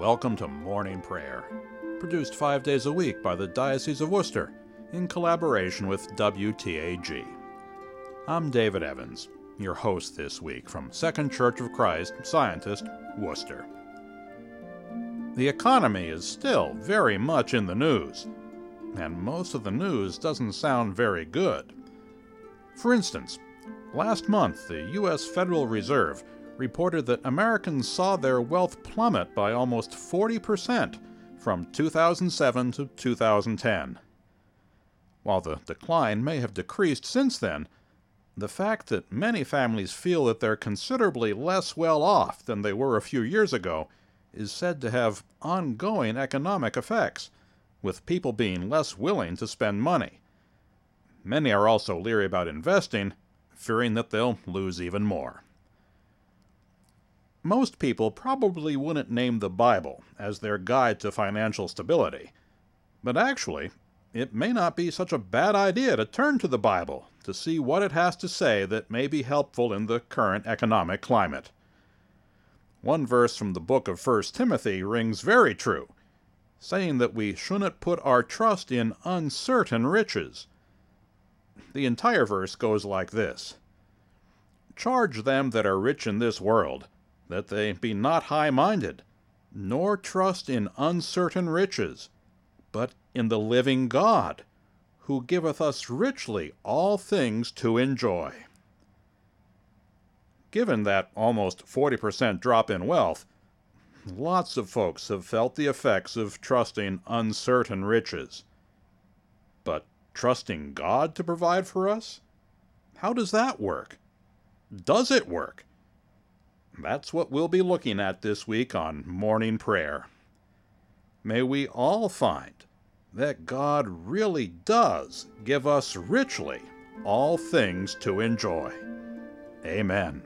welcome to Morning Prayer, produced five days a week by the Diocese of Worcester in collaboration with WTAG. I'm David Evans, your host this week from Second Church of Christ, Scientist, Worcester. The economy is still very much in the news, and most of the news doesn't sound very good. For instance, last month the U.S. Federal Reserve reported that Americans saw their wealth plummet by almost 40% from 2007 to 2010. While the decline may have decreased since then, the fact that many families feel that they're considerably less well off than they were a few years ago is said to have ongoing economic effects, with people being less willing to spend money. Many are also leery about investing, fearing that they'll lose even more. Most people probably wouldn't name the Bible as their guide to financial stability. But actually, it may not be such a bad idea to turn to the Bible to see what it has to say that may be helpful in the current economic climate. One verse from the book of 1 Timothy rings very true, saying that we shouldn't put our trust in uncertain riches. The entire verse goes like this Charge them that are rich in this world that they be not high minded, nor trust in uncertain riches, but in the living God, who giveth us richly all things to enjoy. Given that almost 40% drop in wealth, lots of folks have felt the effects of trusting uncertain riches. But trusting God to provide for us? How does that work? Does it work? That's what we'll be looking at this week on Morning Prayer. May we all find that God really does give us richly all things to enjoy. Amen.